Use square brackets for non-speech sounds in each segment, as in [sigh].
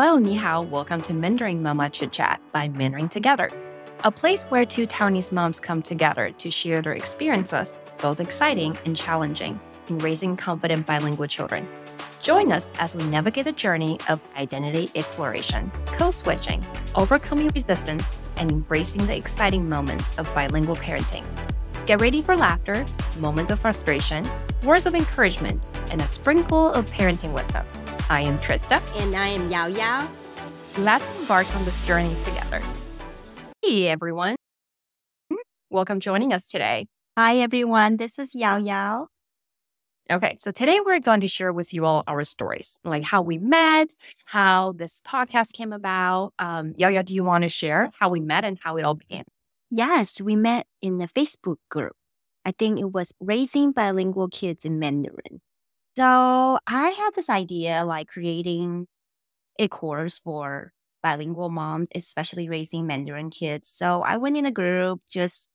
Hello, ni hao. Welcome to Mandarin Mama Chit Chat by Mandarin Together, a place where two Taiwanese moms come together to share their experiences, both exciting and challenging, in raising confident bilingual children. Join us as we navigate the journey of identity exploration, code switching, overcoming resistance, and embracing the exciting moments of bilingual parenting. Get ready for laughter, moments of frustration, words of encouragement, and a sprinkle of parenting wisdom. I am Trista. And I am Yao Yao. Let's embark on this journey together. Hey, everyone. Welcome joining us today. Hi, everyone. This is Yao Yao. Okay, so today we're going to share with you all our stories, like how we met, how this podcast came about. Um, Yao Yao, do you want to share how we met and how it all began? Yes, we met in a Facebook group. I think it was Raising Bilingual Kids in Mandarin. So I had this idea like creating a course for bilingual moms, especially raising Mandarin kids. So I went in a group, just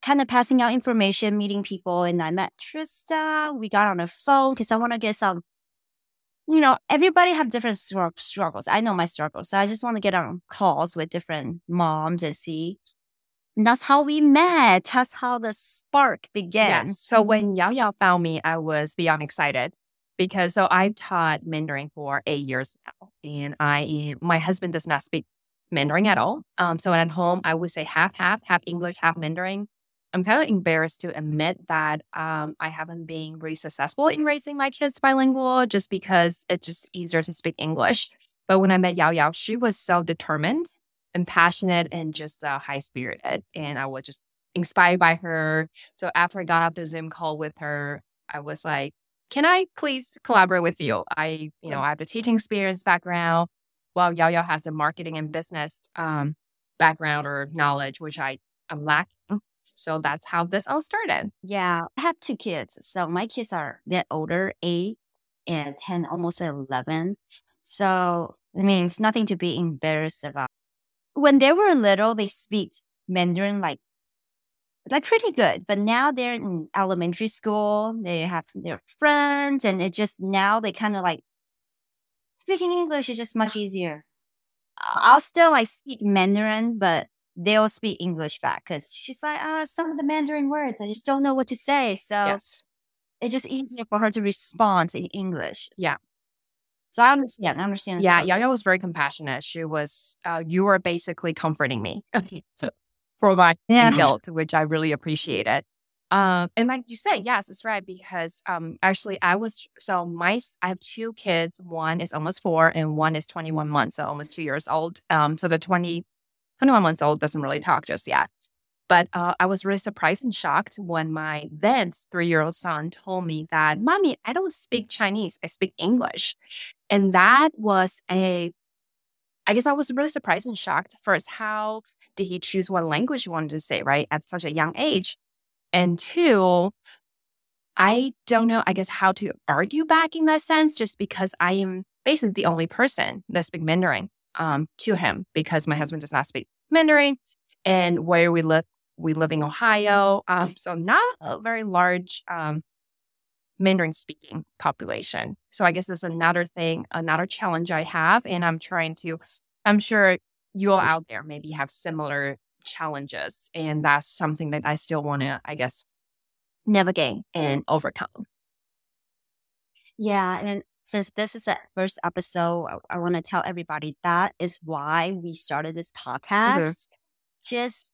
kind of passing out information, meeting people, and I met Trista. We got on the phone because I want to get some, you know, everybody have different struggles. I know my struggles. So I just want to get on calls with different moms and see that's how we met. That's how the spark began. Yes. So when Yao Yao found me, I was beyond excited because so I've taught Mandarin for eight years now, and I my husband does not speak Mandarin at all. Um, so at home, I would say half half, half English, half Mandarin. I'm kind of embarrassed to admit that um, I haven't been really successful in raising my kids bilingual, just because it's just easier to speak English. But when I met Yao Yao, she was so determined and passionate and just uh, high spirited. And I was just inspired by her. So after I got off the Zoom call with her, I was like, can I please collaborate with you? I, you know, I have the teaching experience background, while Yao Yao has the marketing and business um, background or knowledge, which I am lacking. So that's how this all started. Yeah, I have two kids. So my kids are a bit older, eight and 10, almost 11. So I mean, it's nothing to be embarrassed about when they were little, they speak Mandarin like like pretty good. But now they're in elementary school. They have their friends, and it just now they kind of like speaking English is just much easier. I'll still like speak Mandarin, but they'll speak English back because she's like, ah, oh, some of the Mandarin words I just don't know what to say. So yes. it's just easier for her to respond in English. Yeah. So I understand. I understand. Yeah, Yaya was very compassionate. She was, uh, you were basically comforting me [laughs] for my yeah. [laughs] guilt, which I really appreciated. Um, and like you said, yes, it's right because um, actually I was so my I have two kids. One is almost four, and one is twenty one months, so almost two years old. Um, so the 20, 21 months old doesn't really talk just yet. But uh, I was really surprised and shocked when my then three year old son told me that, Mommy, I don't speak Chinese, I speak English. And that was a, I guess I was really surprised and shocked. First, how did he choose what language he wanted to say, right, at such a young age? And two, I don't know, I guess, how to argue back in that sense, just because I am basically the only person that speaks Mandarin um, to him because my husband does not speak Mandarin. And where we live, we live in Ohio, um, so not a very large um, Mandarin speaking population. So I guess that's another thing, another challenge I have. And I'm trying to, I'm sure you all out there maybe have similar challenges. And that's something that I still want to, I guess, navigate and overcome. Yeah. And since this is the first episode, I, I want to tell everybody that is why we started this mm-hmm. podcast. Mm-hmm. Just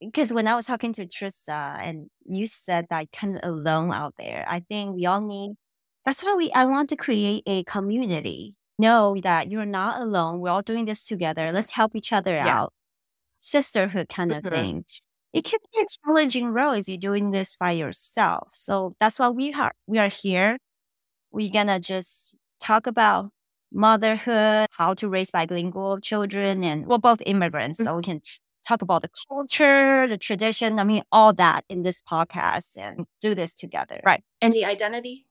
because when I was talking to Trista and you said that kind of alone out there, I think we all need. That's why we. I want to create a community. Know that you're not alone. We're all doing this together. Let's help each other yes. out. Sisterhood kind of mm-hmm. thing. It can be a challenging role if you're doing this by yourself. So that's why we are. We are here. We're gonna just talk about motherhood, how to raise bilingual children, and we're both immigrants, mm-hmm. so we can talk about the culture, the tradition. I mean, all that in this podcast and do this together. Right. And the identity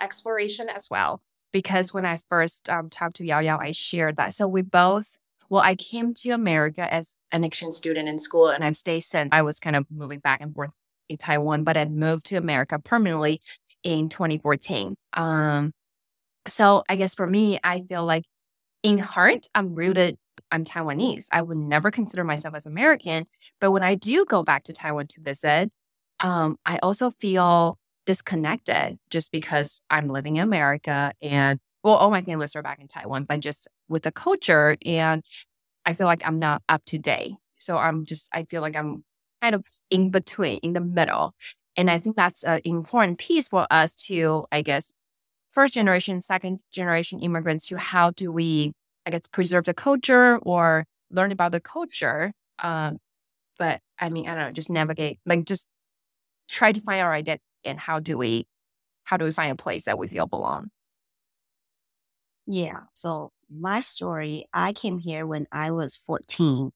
exploration as well. Because when I first um, talked to Yao Yao, I shared that. So we both, well, I came to America as an exchange student in school, and I've stayed since I was kind of moving back and forth in Taiwan, but I'd moved to America permanently in 2014. Um, So I guess for me, I feel like in heart, I'm rooted, I'm Taiwanese. I would never consider myself as American. But when I do go back to Taiwan to visit, um, I also feel disconnected just because I'm living in America and well, all my families are back in Taiwan, but just with the culture and I feel like I'm not up to date. So I'm just, I feel like I'm kind of in between, in the middle. And I think that's an important piece for us to, I guess, first generation, second generation immigrants to how do we, I guess, preserve the culture or learn about the culture. Um, but I mean, I don't know, just navigate, like just try to find our identity and how do we, how do we find a place that we feel belong? Yeah. So my story, I came here when I was 14.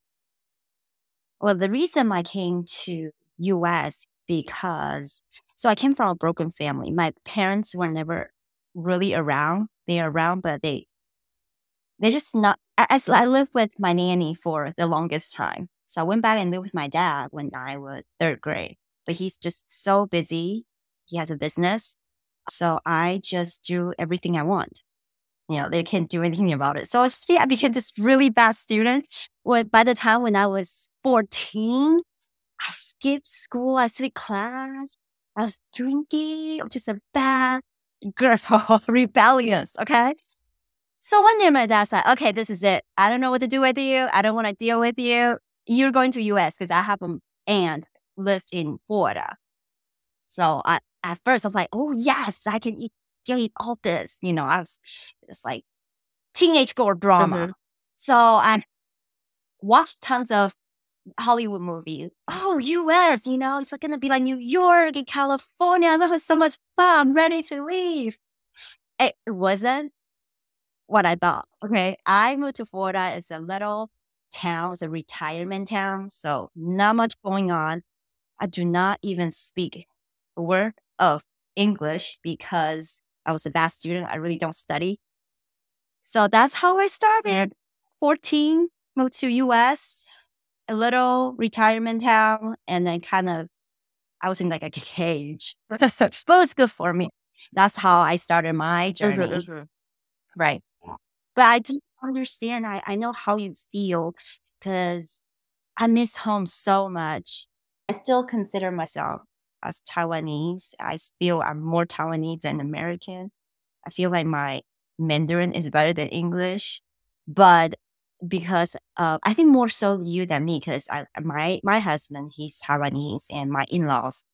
Well, the reason I came to US because so I came from a broken family. My parents were never really around. They're around, but they they just not. I, I lived with my nanny for the longest time. So I went back and lived with my dad when I was third grade. But he's just so busy. He has a business. So I just do everything I want. You know, they can't do anything about it. So I became this really bad student. When by the time when I was 14, I skipped school, I skipped class, I was drinking, I'm just a bad girl, [laughs] rebellious, okay? So one day my dad said, okay, this is it. I don't know what to do with you. I don't want to deal with you. You're going to US because I have an aunt lived in Florida. So I, at first I was like, oh yes, I can eat, eat all this. You know, I was it's like teenage girl drama. Mm-hmm. So I watched tons of Hollywood movies. Oh, US, you know, it's like gonna be like New York and California. I'm having so much fun. I'm ready to leave. It wasn't what I thought. Okay. I moved to Florida. It's a little town, it's a retirement town. So not much going on. I do not even speak a word of English because I was a bad student. I really don't study. So that's how I started. 14, moved to US, a little retirement town and then kind of I was in like a [laughs] cage. [laughs] but it was good for me. That's how I started my mm-hmm, journey. Mm-hmm, mm-hmm. Right. But I do understand. I, I know how you feel because I miss home so much. I still consider myself as Taiwanese. I feel I'm more Taiwanese than American. I feel like my Mandarin is better than English. But because uh, I think more so you than me because my my husband he's Taiwanese and my in laws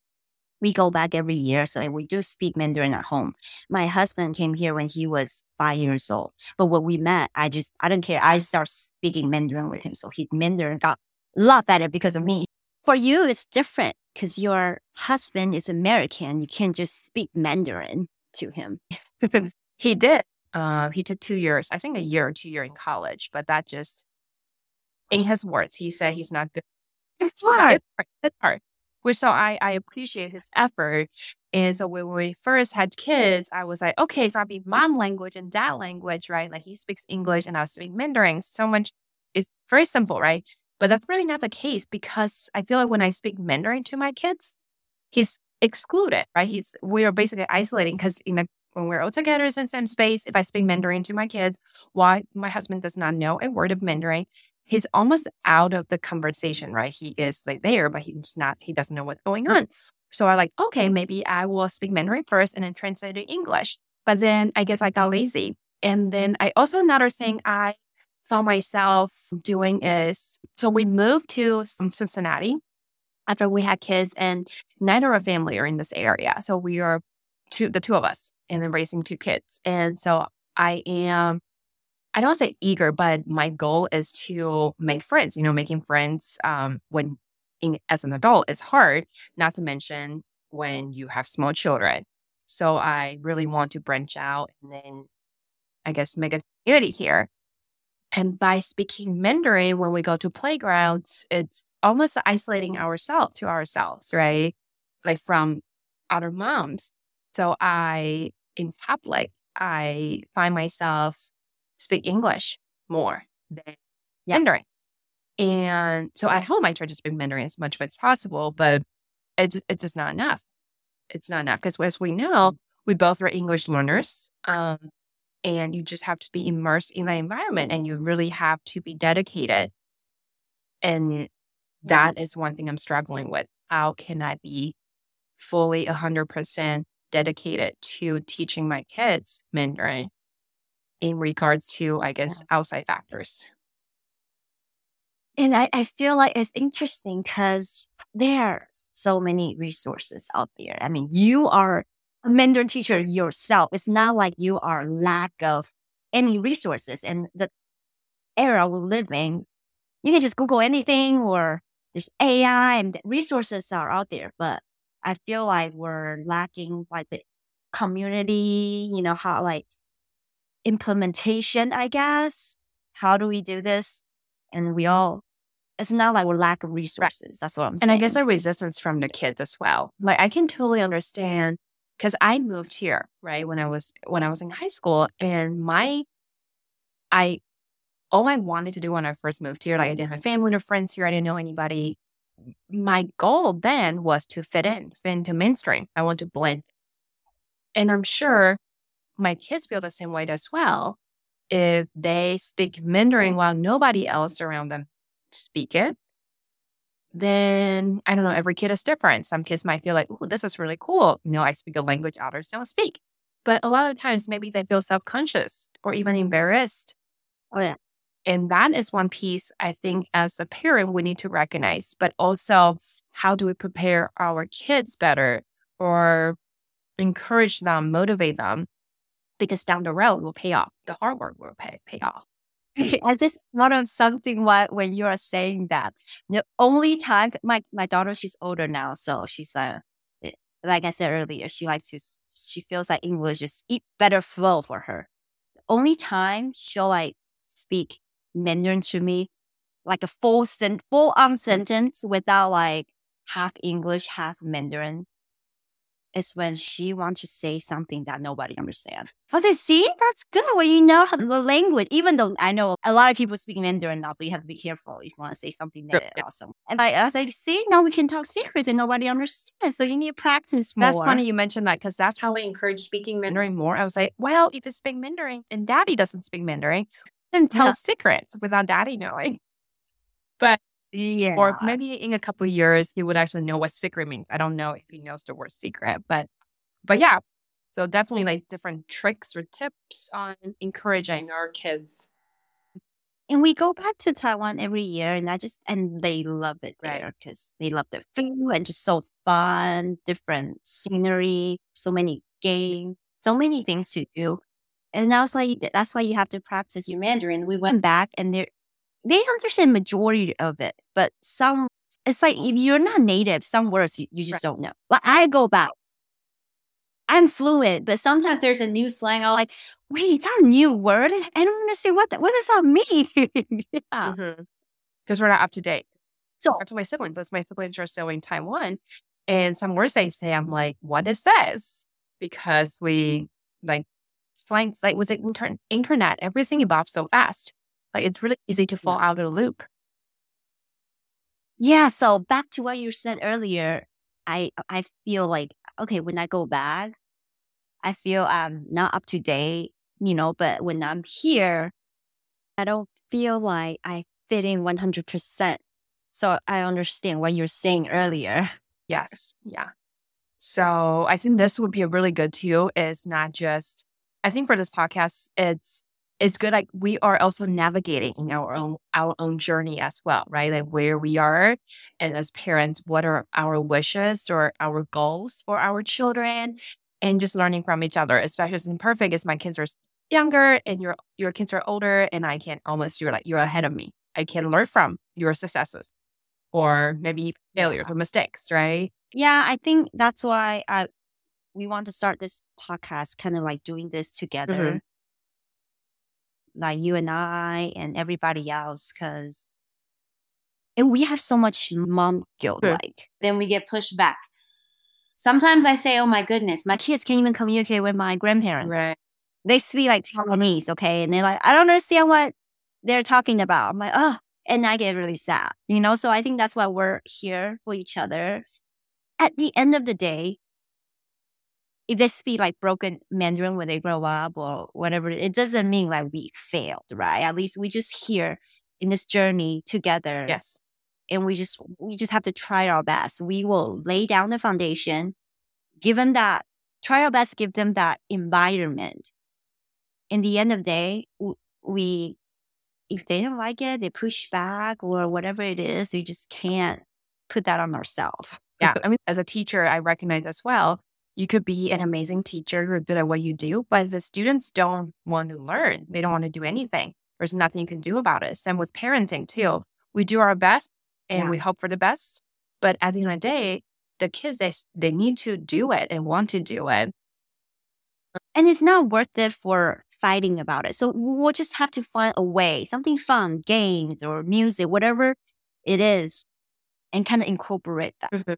we go back every year so we do speak Mandarin at home. My husband came here when he was five years old, but when we met, I just I don't care. I start speaking Mandarin with him, so his Mandarin got a lot better because of me. For you, it's different because your husband is American. You can't just speak Mandarin to him. [laughs] he did. Uh, he took two years, I think a year or two year in college, but that just, in his words, he said he's not good. It's hard. It's hard. Which so I, I appreciate his effort. And so when we first had kids, I was like, okay, it's not be mom language and dad language, right? Like he speaks English and I speak Mandarin. So much, it's very simple, right? But that's really not the case because I feel like when I speak Mandarin to my kids, he's excluded, right? He's we are basically isolating because in a when we're all together in the same space, if I speak Mandarin to my kids, why my husband does not know a word of Mandarin, he's almost out of the conversation, right? He is like there, but he's not, he doesn't know what's going on. So I like, okay, maybe I will speak Mandarin first and then translate to English. But then I guess I got lazy. And then I also another thing I saw myself doing is so we moved to Cincinnati after we had kids and neither of our family are in this area. So we are two, the two of us, and then raising two kids. And so I am, I don't say eager, but my goal is to make friends. You know, making friends um, when in, as an adult is hard, not to mention when you have small children. So I really want to branch out and then I guess make a community here. And by speaking Mandarin when we go to playgrounds, it's almost isolating ourselves to ourselves, right? Like from other moms. So I, in public, I find myself speak English more than yeah. Mandarin. And so at home, I try to speak Mandarin as much as possible, but it's, it's just not enough. It's not enough because as we know, we both are English learners. Um, and you just have to be immersed in the environment and you really have to be dedicated. And that is one thing I'm struggling with. How can I be fully 100% dedicated to teaching my kids Mandarin in regards to, I guess, outside factors? And I, I feel like it's interesting because there are so many resources out there. I mean, you are a Mandarin teacher yourself. It's not like you are lack of any resources. And the era we live in, you can just Google anything or there's AI and resources are out there. But I feel like we're lacking like the community, you know, how like implementation, I guess. How do we do this? And we all, it's not like we're lack of resources. Right. That's what I'm saying. And I guess a resistance from the kids as well. Like I can totally understand because I moved here, right, when I was when I was in high school. And my I all I wanted to do when I first moved here, like I didn't have family or friends here, I didn't know anybody. My goal then was to fit in, fit into mainstream. I want to blend. And I'm sure my kids feel the same way as well. If they speak Mandarin while nobody else around them speak it, then I don't know, every kid is different. Some kids might feel like, oh, this is really cool. You know, I speak a language others don't speak. But a lot of times, maybe they feel self conscious or even embarrassed. Oh, yeah. And that is one piece I think as a parent we need to recognize, but also how do we prepare our kids better or encourage them, motivate them? Because down the road will pay off. The hard work will pay, pay off. [laughs] I just thought of something what when you are saying that. The only time my my daughter she's older now, so she's uh, like I said earlier, she likes to she feels like English is eat better flow for her. The only time she'll like speak Mandarin to me, like a full sent full on sentence without like half English, half Mandarin is when she wants to say something that nobody understands. I say, see, that's good when you know the language. Even though I know a lot of people speak Mandarin now, so you have to be careful if you want to say something that yeah. awesome. And I, I was like, see, now we can talk secrets and nobody understands. So you need to practice more. That's funny you mentioned that because that's how I encourage speaking Mandarin more. I was like, well, if you speak Mandarin and daddy doesn't speak Mandarin, then tell yeah. [laughs] secrets without daddy knowing. But yeah. Or maybe in a couple years he would actually know what secret means. I don't know if he knows the word secret, but but yeah. So definitely like different tricks or tips on encouraging our kids. And we go back to Taiwan every year and I just and they love it there because they love the food and just so fun, different scenery, so many games, so many things to do. And I was like, that's why you have to practice your Mandarin. We went back and there they understand majority of it, but some it's like if you're not native, some words you, you just right. don't know. Like I go back. I'm fluent, but sometimes there's a new slang. I'm like, wait, that new word? I don't understand what that what does that mean? [laughs] yeah. Because mm-hmm. we're not up to date. So to my siblings, as my siblings are still in Taiwan. And some words they say, I'm like, what is this? Because we like slang like was it inter- internet, everything evolved so fast. Like it's really easy to fall out of the loop. Yeah. So back to what you said earlier, I I feel like okay when I go back, I feel I'm not up to date, you know. But when I'm here, I don't feel like I fit in one hundred percent. So I understand what you're saying earlier. Yes. Yeah. So I think this would be a really good tool. Is not just I think for this podcast, it's it's good like we are also navigating our own our own journey as well right? Like where we are and as parents what are our wishes or our goals for our children and just learning from each other especially as imperfect as my kids are younger and your your kids are older and i can almost you're like you're ahead of me. I can learn from your successes or maybe failures or mistakes right? Yeah i think that's why i we want to start this podcast kind of like doing this together mm-hmm like you and I and everybody else, because and we have so much mom guilt. Sure. Like then we get pushed back. Sometimes I say, "Oh my goodness, my kids can't even communicate with my grandparents. Right. They speak like Taiwanese, okay, and they're like, I don't understand what they're talking about. I'm like, oh, and I get really sad, you know. So I think that's why we're here for each other. At the end of the day, if they speak like broken Mandarin when they grow up or whatever, it doesn't mean like we failed, right? At least we just here in this journey together. Yes. And we just we just have to try our best. We will lay down the foundation, give them that, try our best, give them that environment. In the end of the day, we if they don't like it, they push back or whatever it is, we just can't put that on ourselves. Yeah. [laughs] I mean, as a teacher, I recognize as well, you could be an amazing teacher, you're good at what you do, but the students don't want to learn, they don't want to do anything, there's nothing you can do about it. Same with parenting too. We do our best and yeah. we hope for the best. But at the end of the day, the kids, they, they need to do it and want to do it. And it's not worth it for fighting about it. So we'll just have to find a way, something fun, games or music, whatever it is, and kind of incorporate that. Mm-hmm.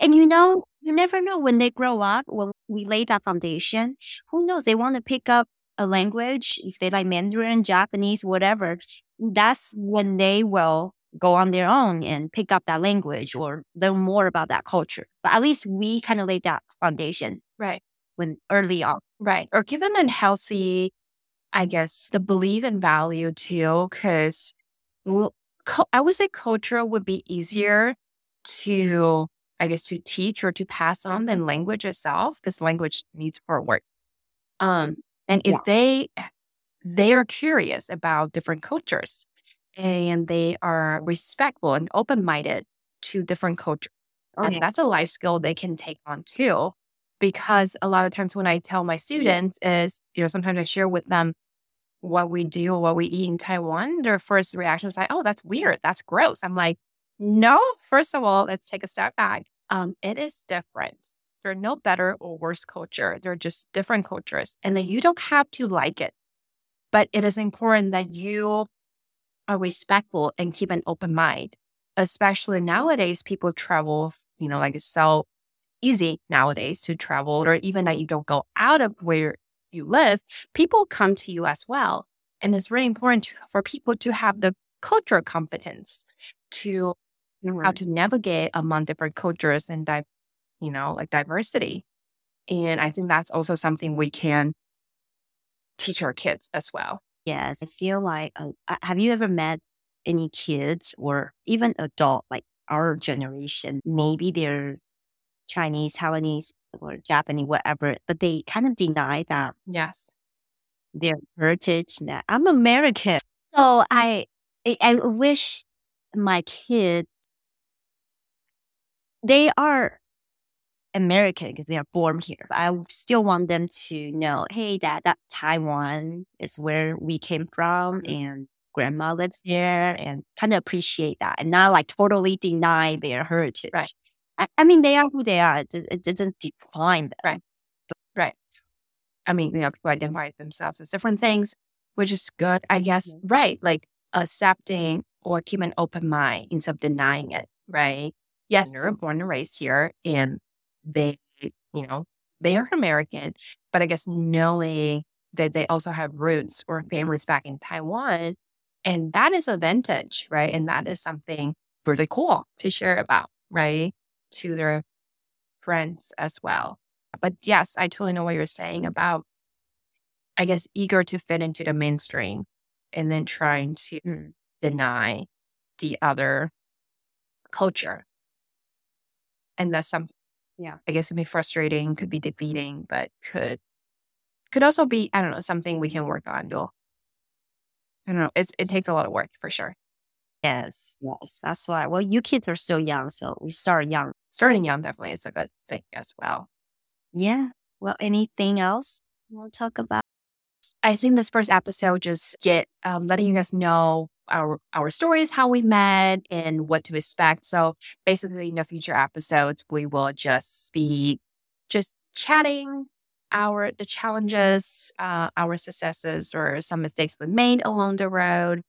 And you know, you never know when they grow up, when we lay that foundation, who knows? They want to pick up a language, if they like Mandarin, Japanese, whatever, that's when they will go on their own and pick up that language or learn more about that culture. But at least we kind of laid that foundation. Right. When early on. Right. Or given a healthy I guess, the belief and value too, because I would say culture would be easier to, I guess, to teach or to pass on than language itself, because language needs more work. Um, and if yeah. they they are curious about different cultures and they are respectful and open minded to different cultures, oh, and that's a life skill they can take on too because a lot of times when I tell my students is, you know, sometimes I share with them what we do, what we eat in Taiwan, their first reaction is like, oh, that's weird. That's gross. I'm like, no, first of all, let's take a step back. Um, it is different. There are no better or worse culture. They're just different cultures. And then you don't have to like it. But it is important that you are respectful and keep an open mind. Especially nowadays, people travel, you know, like it's so easy nowadays to travel, or even that you don't go out of where you live, people come to you as well. And it's really important to, for people to have the cultural competence to how to navigate among different cultures and di- you know, like diversity. And I think that's also something we can teach our kids as well. Yes, I feel like uh, have you ever met any kids or even adult like our generation? Maybe they're Chinese, Taiwanese, or Japanese, whatever, but they kind of deny that. Yes. Their heritage. That I'm American. So I, I wish my kids, they are American because they are born here. I still want them to know, hey, that that Taiwan is where we came from, mm-hmm. and grandma lives there, and kind of appreciate that, and not like totally deny their heritage. Right. I, I mean, they are who they are. It, it doesn't define them. Right. But, right. I mean, you know, people identify themselves as different things, which is good, I guess. Mm-hmm. Right. Like accepting or keep an open mind instead of denying it. Right. Yes, they're born and raised here and they, you know, they are American, but I guess knowing that they also have roots or families back in Taiwan, and that is a vintage, right? And that is something really cool to share about, right? to their friends as well. But yes, I totally know what you're saying about, I guess, eager to fit into the mainstream and then trying to mm. deny the other culture. And that's some, yeah, I guess it can be frustrating, could be defeating, but could could also be, I don't know, something we can work on. You'll, I don't know. It's, it takes a lot of work for sure. Yes, yes, that's why. Well, you kids are so young, so we start young. Starting young definitely is a good thing as well. Yeah. Well, anything else we'll talk about? I think this first episode just get um, letting you guys know our our stories, how we met, and what to expect. So basically, in the future episodes, we will just be just chatting our the challenges, uh, our successes, or some mistakes we made along the road.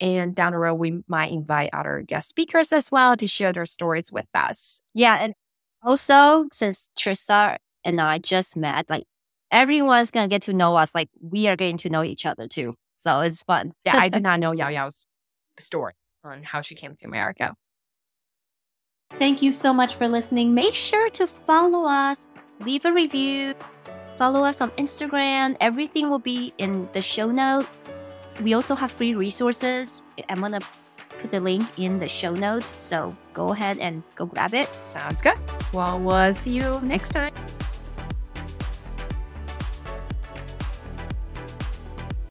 And down the road, we might invite other guest speakers as well to share their stories with us. Yeah. And also, since Trista and I just met, like everyone's to get to know us. Like we are getting to know each other too. So it's fun. yeah. I did [laughs] not know Yao Yao's story on how she came to America. Thank you so much for listening. Make sure to follow us leave a review, follow us on Instagram. Everything will be in the show note. We also have free resources. I'm gonna put the link in the show notes. So go ahead and go grab it. Sounds good. Well, we'll see you next time.